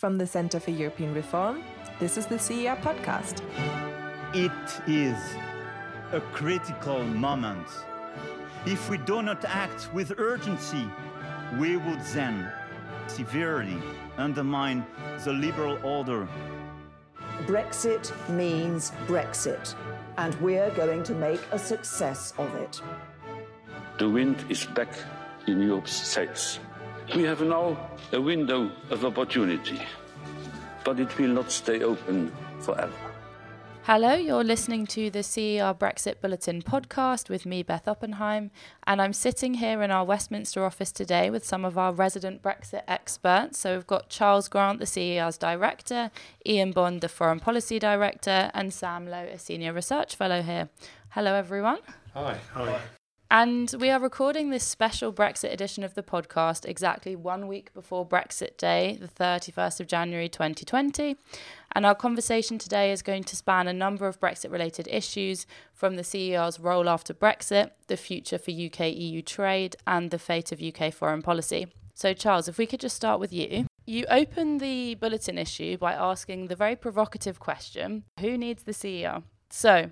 From the Centre for European Reform, this is the CER podcast. It is a critical moment. If we do not act with urgency, we would then severely undermine the liberal order. Brexit means Brexit, and we're going to make a success of it. The wind is back in Europe's sails. We have now a window of opportunity, but it will not stay open forever. Hello, you're listening to the CER Brexit Bulletin podcast with me, Beth Oppenheim, and I'm sitting here in our Westminster office today with some of our resident Brexit experts. So we've got Charles Grant, the CER's director, Ian Bond, the foreign policy director, and Sam Lowe, a senior research fellow here. Hello, everyone. Hi. Hi. And we are recording this special Brexit edition of the podcast exactly one week before Brexit Day, the 31st of January 2020. And our conversation today is going to span a number of Brexit related issues from the CER's role after Brexit, the future for UK EU trade, and the fate of UK foreign policy. So, Charles, if we could just start with you. You open the bulletin issue by asking the very provocative question who needs the CER? So,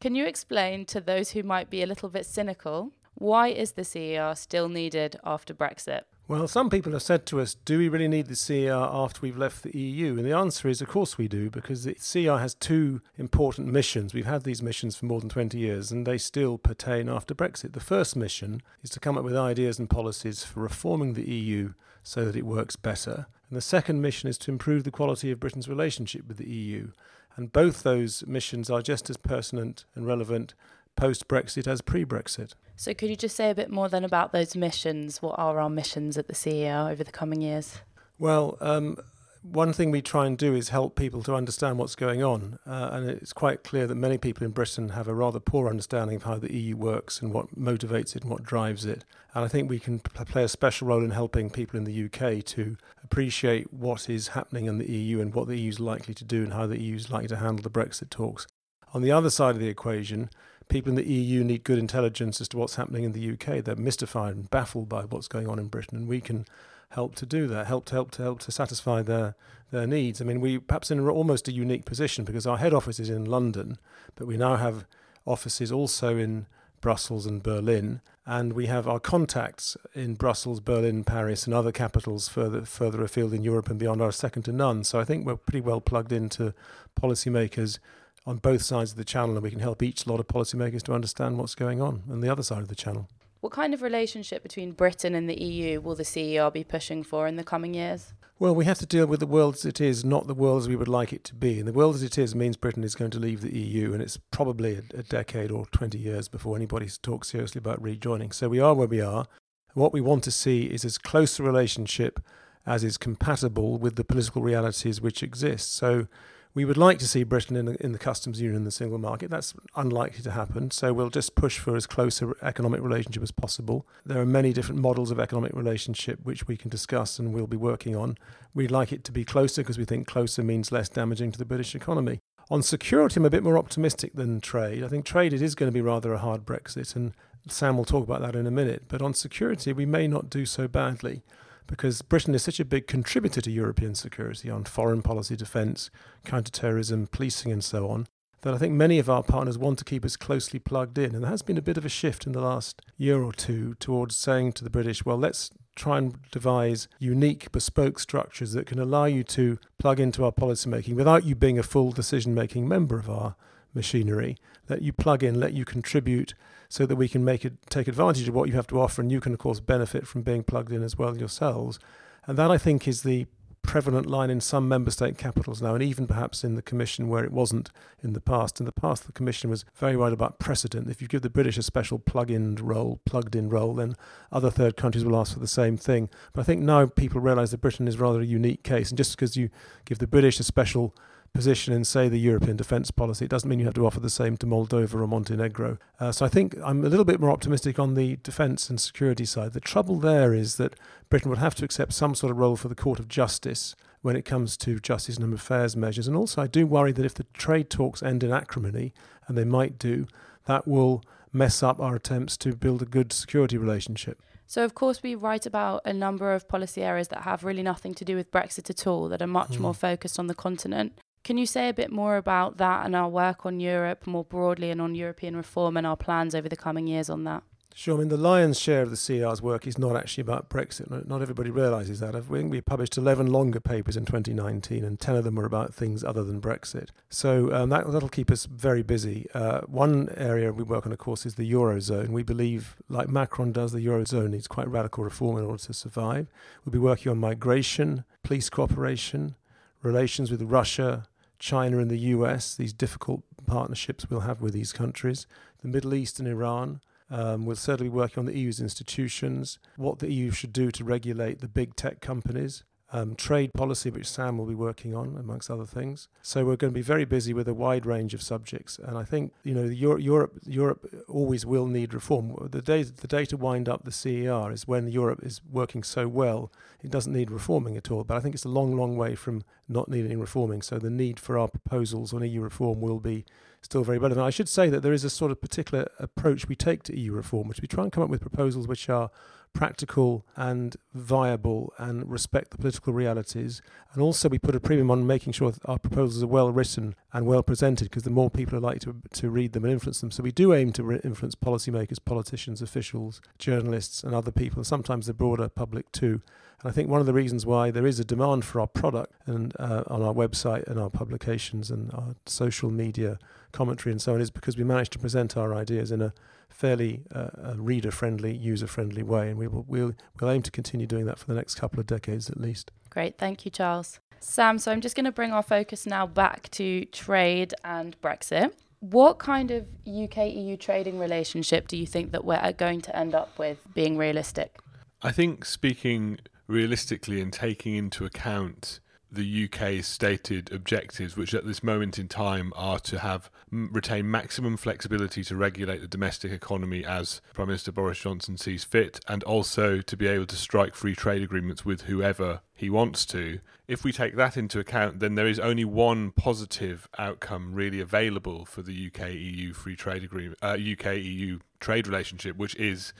can you explain to those who might be a little bit cynical why is the CER still needed after Brexit? Well, some people have said to us, do we really need the CER after we've left the EU? And the answer is, of course we do, because the CER has two important missions. We've had these missions for more than 20 years, and they still pertain after Brexit. The first mission is to come up with ideas and policies for reforming the EU so that it works better. And the second mission is to improve the quality of Britain's relationship with the EU. And both those missions are just as pertinent and relevant post Brexit as pre Brexit. So, could you just say a bit more then about those missions? What are our missions at the CER over the coming years? Well, um, one thing we try and do is help people to understand what's going on. Uh, and it's quite clear that many people in Britain have a rather poor understanding of how the EU works and what motivates it and what drives it. And I think we can play a special role in helping people in the UK to appreciate what is happening in the EU and what the EU is likely to do and how the EU is likely to handle the Brexit talks. On the other side of the equation, people in the EU need good intelligence as to what's happening in the UK. They're mystified and baffled by what's going on in Britain, and we can help to do that, help to help to help to satisfy their their needs. I mean, we perhaps in almost a unique position because our head office is in London, but we now have offices also in Brussels and Berlin, and we have our contacts in Brussels, Berlin, Paris, and other capitals further further afield in Europe and beyond are second to none. So I think we're pretty well plugged into policymakers on both sides of the channel, and we can help each lot of policymakers to understand what's going on on the other side of the channel. What kind of relationship between Britain and the EU will the CER be pushing for in the coming years? Well, we have to deal with the world as it is, not the world as we would like it to be. And the world as it is means Britain is going to leave the EU, and it's probably a, a decade or 20 years before anybody talks seriously about rejoining. So we are where we are. What we want to see is as close a relationship as is compatible with the political realities which exist. So we would like to see Britain in the, in the customs union the single market. That's unlikely to happen. So we'll just push for as close an economic relationship as possible. There are many different models of economic relationship which we can discuss and we'll be working on. We'd like it to be closer because we think closer means less damaging to the British economy. On security, I'm a bit more optimistic than trade. I think trade it is going to be rather a hard Brexit, and Sam will talk about that in a minute. But on security, we may not do so badly because Britain is such a big contributor to European security on foreign policy, defence, counterterrorism, policing, and so on, that I think many of our partners want to keep us closely plugged in. And there has been a bit of a shift in the last year or two towards saying to the British, well, let's try and devise unique, bespoke structures that can allow you to plug into our policymaking without you being a full decision making member of our machinery. Let you plug in, let you contribute so that we can make it take advantage of what you have to offer and you can of course benefit from being plugged in as well yourselves. And that I think is the prevalent line in some member state capitals now, and even perhaps in the Commission where it wasn't in the past. In the past, the Commission was very right about precedent. If you give the British a special plug-in role, plugged-in role, then other third countries will ask for the same thing. But I think now people realise that Britain is rather a unique case, and just because you give the British a special position in, say, the European defence policy. It doesn't mean you have to offer the same to Moldova or Montenegro. Uh, so I think I'm a little bit more optimistic on the defence and security side. The trouble there is that Britain would have to accept some sort of role for the Court of Justice when it comes to justice and affairs measures. And also, I do worry that if the trade talks end in acrimony, and they might do, that will mess up our attempts to build a good security relationship. So, of course, we write about a number of policy areas that have really nothing to do with Brexit at all, that are much mm. more focused on the continent. Can you say a bit more about that and our work on Europe more broadly and on European reform and our plans over the coming years on that? Sure. I mean, the lion's share of the CER's work is not actually about Brexit. Not everybody realises that. We published 11 longer papers in 2019, and 10 of them were about things other than Brexit. So um, that, that'll keep us very busy. Uh, one area we work on, of course, is the Eurozone. We believe, like Macron does, the Eurozone needs quite radical reform in order to survive. We'll be working on migration, police cooperation, relations with Russia, China, and the US, these difficult partnerships we'll have with these countries, the Middle East and Iran um, we'll certainly be working on the EU's institutions, what the EU should do to regulate the big tech companies, um, trade policy, which Sam will be working on, amongst other things. So we're going to be very busy with a wide range of subjects, and I think you know Europe, Europe, Europe always will need reform. The day the day to wind up the CER is when Europe is working so well, it doesn't need reforming at all. But I think it's a long, long way from not needing reforming. So the need for our proposals on EU reform will be still very relevant. I should say that there is a sort of particular approach we take to EU reform, which we try and come up with proposals which are practical and viable and respect the political realities. And also, we put a premium on making sure that our proposals are well written and well presented because the more people are likely to, to read them and influence them. So, we do aim to re- influence policymakers, politicians, officials, journalists, and other people, and sometimes the broader public too. And I think one of the reasons why there is a demand for our product and uh, on our website and our publications and our social media commentary and so on is because we managed to present our ideas in a fairly uh, reader-friendly, user-friendly way, and we will we'll, we'll aim to continue doing that for the next couple of decades at least. Great, thank you, Charles. Sam, so I'm just going to bring our focus now back to trade and Brexit. What kind of UK EU trading relationship do you think that we're going to end up with being realistic? I think speaking realistically and taking into account the UK's stated objectives, which at this moment in time are to have retain maximum flexibility to regulate the domestic economy as Prime Minister Boris Johnson sees fit, and also to be able to strike free trade agreements with whoever he wants to. If we take that into account, then there is only one positive outcome really available for the UK EU free trade agreement, uh, UK EU trade relationship, which is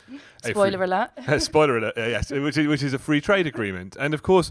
spoiler free, alert. spoiler alert, uh, yes, which is, which is a free trade agreement, and of course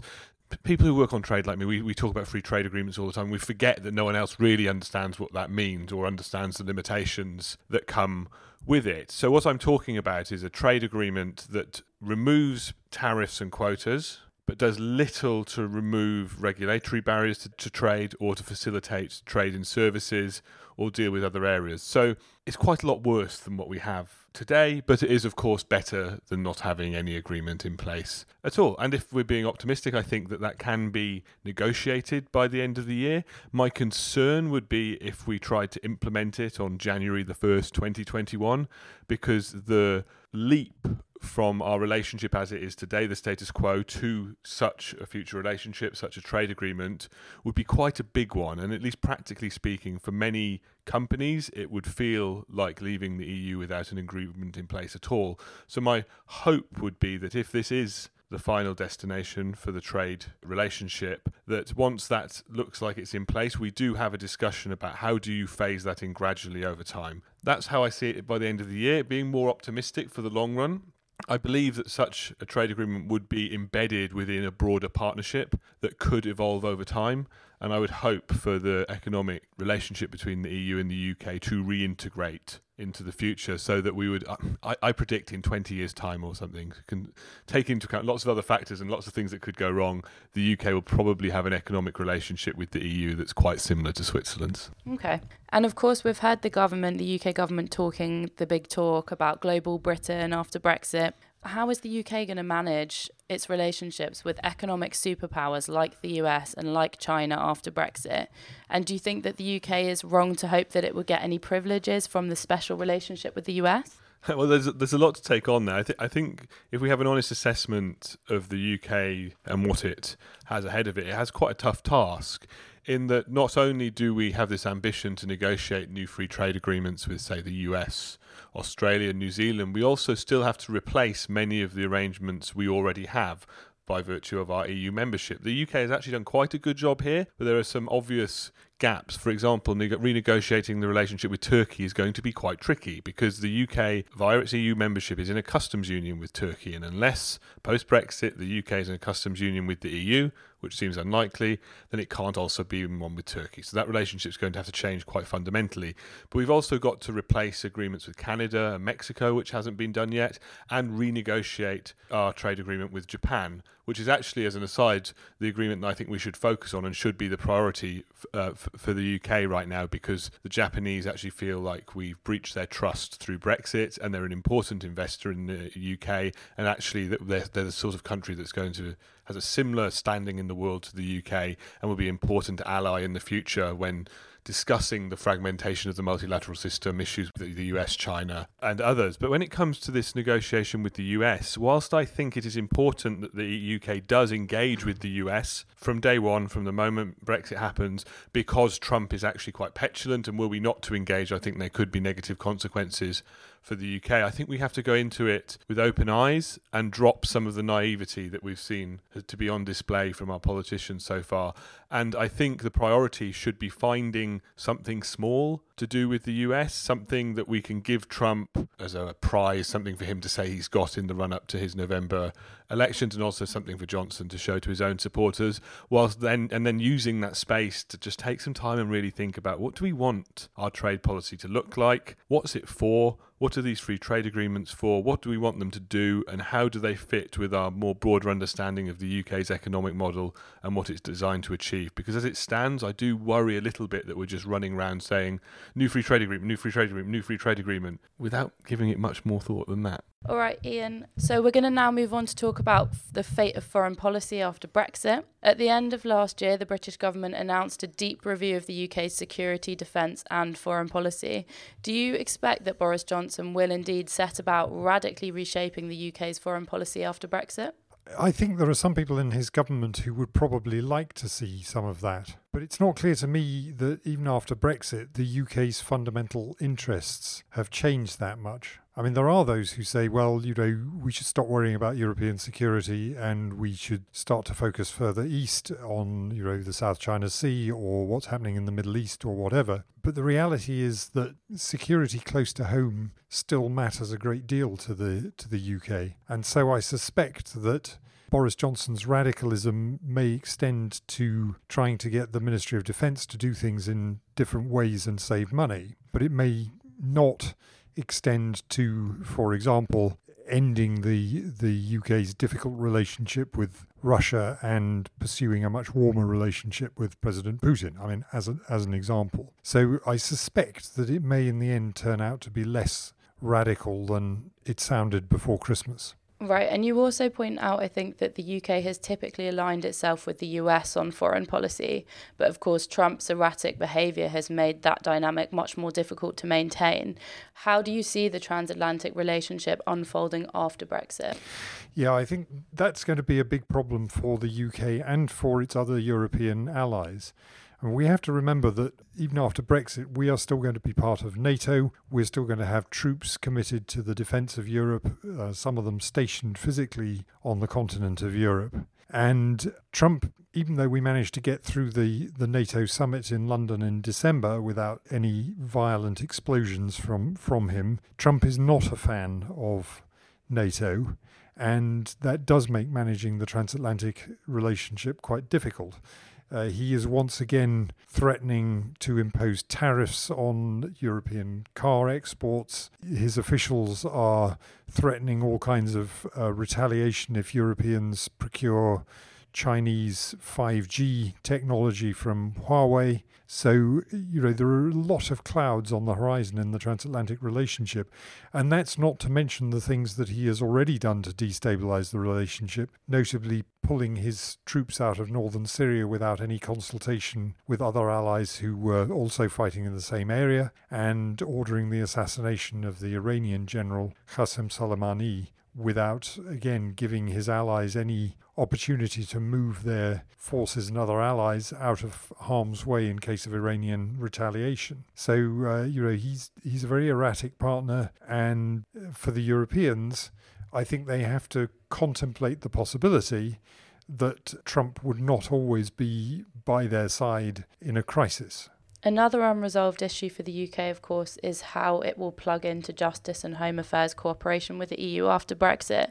people who work on trade like me, we, we talk about free trade agreements all the time. We forget that no one else really understands what that means or understands the limitations that come with it. So, what I'm talking about is a trade agreement that removes tariffs and quotas, but does little to remove regulatory barriers to, to trade or to facilitate trade in services or deal with other areas. So, it's quite a lot worse than what we have today, but it is, of course, better than not having any agreement in place at all. And if we're being optimistic, I think that that can be negotiated by the end of the year. My concern would be if we tried to implement it on January the 1st, 2021, because the leap from our relationship as it is today, the status quo, to such a future relationship, such a trade agreement, would be quite a big one. And at least practically speaking, for many companies, it would feel like leaving the EU without an agreement in place at all. So, my hope would be that if this is the final destination for the trade relationship that once that looks like it's in place we do have a discussion about how do you phase that in gradually over time that's how i see it by the end of the year being more optimistic for the long run I believe that such a trade agreement would be embedded within a broader partnership that could evolve over time. And I would hope for the economic relationship between the EU and the UK to reintegrate into the future so that we would, um, I, I, predict in 20 years' time or something, can take into account lots of other factors and lots of things that could go wrong. The UK will probably have an economic relationship with the EU that's quite similar to Switzerland's. Okay. And of course, we've heard the government, the UK government, talking the big talk about global Britain after Brexit how is the UK going to manage its relationships with economic superpowers like the US and like China after Brexit? And do you think that the UK is wrong to hope that it will get any privileges from the special relationship with the US? Well, there's there's a lot to take on there. I, I think if we have an honest assessment of the UK and what it has ahead of it, it has quite a tough task. In that, not only do we have this ambition to negotiate new free trade agreements with, say, the US Australia, New Zealand, we also still have to replace many of the arrangements we already have by virtue of our EU membership. The UK has actually done quite a good job here, but there are some obvious gaps. For example, neg- renegotiating the relationship with Turkey is going to be quite tricky because the UK, via its EU membership, is in a customs union with Turkey. And unless post Brexit the UK is in a customs union with the EU, which seems unlikely, then it can't also be in one with Turkey. So that relationship is going to have to change quite fundamentally. But we've also got to replace agreements with Canada and Mexico, which hasn't been done yet, and renegotiate our trade agreement with Japan, which is actually, as an aside, the agreement that I think we should focus on and should be the priority uh, for the UK right now because the Japanese actually feel like we've breached their trust through Brexit and they're an important investor in the UK and actually they're, they're the sort of country that's going to has a similar standing in the world to the UK and will be an important ally in the future when discussing the fragmentation of the multilateral system, issues with the US, China, and others. But when it comes to this negotiation with the US, whilst I think it is important that the UK does engage with the US from day one, from the moment Brexit happens, because Trump is actually quite petulant, and were we not to engage, I think there could be negative consequences for the UK. I think we have to go into it with open eyes and drop some of the naivety that we've seen to be on display from our politicians so far. And I think the priority should be finding something small to do with the US, something that we can give Trump as a prize, something for him to say he's got in the run up to his November elections, and also something for Johnson to show to his own supporters, whilst then and then using that space to just take some time and really think about what do we want our trade policy to look like? What's it for? What are these free trade agreements for? What do we want them to do? And how do they fit with our more broader understanding of the UK's economic model and what it's designed to achieve? Because as it stands, I do worry a little bit that we're just running around saying new free trade agreement, new free trade agreement, new free trade agreement without giving it much more thought than that. All right, Ian. So we're going to now move on to talk about the fate of foreign policy after Brexit. At the end of last year, the British government announced a deep review of the UK's security, defence, and foreign policy. Do you expect that Boris Johnson will indeed set about radically reshaping the UK's foreign policy after Brexit? I think there are some people in his government who would probably like to see some of that. But it's not clear to me that even after Brexit, the UK's fundamental interests have changed that much. I mean, there are those who say, well, you know, we should stop worrying about European security and we should start to focus further east on, you know, the South China Sea or what's happening in the Middle East or whatever. But the reality is that security close to home still matters a great deal to the to the UK. And so I suspect that Boris Johnson's radicalism may extend to trying to get the Ministry of Defence to do things in different ways and save money, but it may not extend to, for example, ending the the UK's difficult relationship with Russia and pursuing a much warmer relationship with President Putin. I mean, as as an example. So I suspect that it may, in the end, turn out to be less radical than it sounded before Christmas. Right, and you also point out, I think, that the UK has typically aligned itself with the US on foreign policy, but of course, Trump's erratic behaviour has made that dynamic much more difficult to maintain. How do you see the transatlantic relationship unfolding after Brexit? Yeah, I think that's going to be a big problem for the UK and for its other European allies. And we have to remember that even after Brexit, we are still going to be part of NATO. We're still going to have troops committed to the defence of Europe, uh, some of them stationed physically on the continent of Europe. And Trump, even though we managed to get through the, the NATO summit in London in December without any violent explosions from, from him, Trump is not a fan of NATO. And that does make managing the transatlantic relationship quite difficult. Uh, he is once again threatening to impose tariffs on European car exports. His officials are threatening all kinds of uh, retaliation if Europeans procure Chinese 5G technology from Huawei. So, you know, there are a lot of clouds on the horizon in the transatlantic relationship. And that's not to mention the things that he has already done to destabilize the relationship, notably pulling his troops out of northern Syria without any consultation with other allies who were also fighting in the same area, and ordering the assassination of the Iranian general Qasem Soleimani without, again, giving his allies any opportunity to move their forces and other allies out of harm's way in case of Iranian retaliation. So, uh, you know, he's he's a very erratic partner, and for the Europeans, I think they have to contemplate the possibility that Trump would not always be by their side in a crisis. Another unresolved issue for the UK, of course, is how it will plug into justice and home affairs cooperation with the EU after Brexit.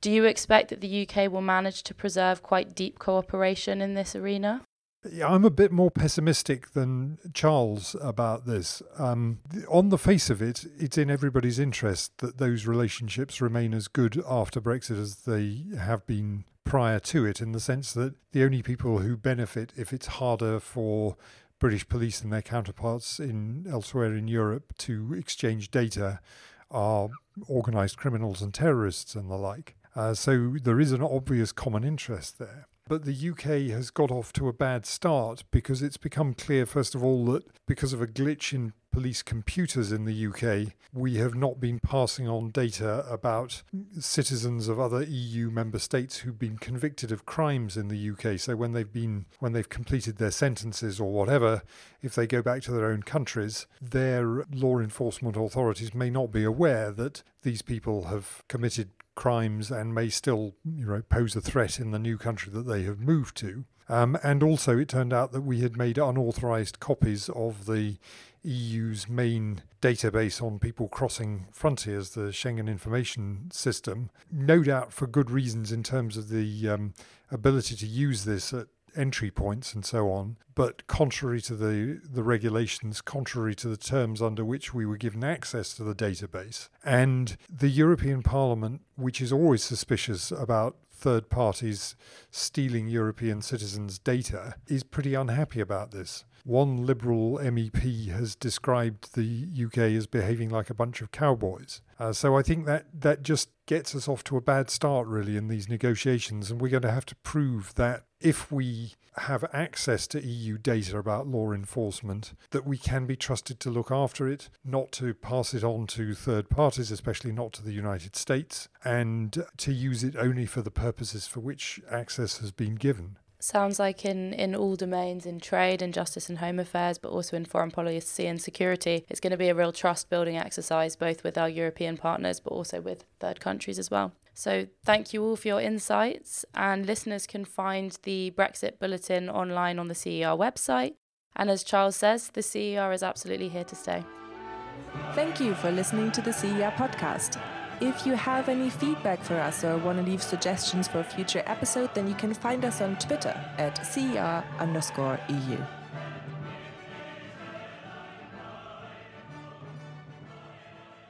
Do you expect that the UK will manage to preserve quite deep cooperation in this arena? Yeah, I'm a bit more pessimistic than Charles about this. Um, on the face of it, it's in everybody's interest that those relationships remain as good after Brexit as they have been prior to it, in the sense that the only people who benefit if it's harder for British police and their counterparts in elsewhere in Europe to exchange data are organised criminals and terrorists and the like. Uh, so there is an obvious common interest there. But the UK has got off to a bad start because it's become clear, first of all, that because of a glitch in police computers in the UK, we have not been passing on data about citizens of other EU member states who've been convicted of crimes in the UK. So when they've been when they've completed their sentences or whatever, if they go back to their own countries, their law enforcement authorities may not be aware that these people have committed crimes and may still you know pose a threat in the new country that they have moved to. Um, and also, it turned out that we had made unauthorized copies of the EU's main database on people crossing frontiers, the Schengen Information System, no doubt for good reasons in terms of the um, ability to use this at entry points and so on. But contrary to the, the regulations, contrary to the terms under which we were given access to the database, and the European Parliament, which is always suspicious about third parties stealing European citizens' data, is pretty unhappy about this. One Liberal MEP has described the UK as behaving like a bunch of cowboys. Uh, so I think that that just gets us off to a bad start, really, in these negotiations. And we're going to have to prove that if we have access to EU data about law enforcement, that we can be trusted to look after it, not to pass it on to third parties, especially not to the United States, and to use it only for the purposes for which access has been given sounds like in, in all domains, in trade and justice and home affairs, but also in foreign policy and security, it's going to be a real trust building exercise, both with our European partners, but also with third countries as well. So, thank you all for your insights. And listeners can find the Brexit Bulletin online on the CER website. And as Charles says, the CER is absolutely here to stay. Thank you for listening to the CER podcast. If you have any feedback for us or want to leave suggestions for a future episode, then you can find us on Twitter at CER underscore EU.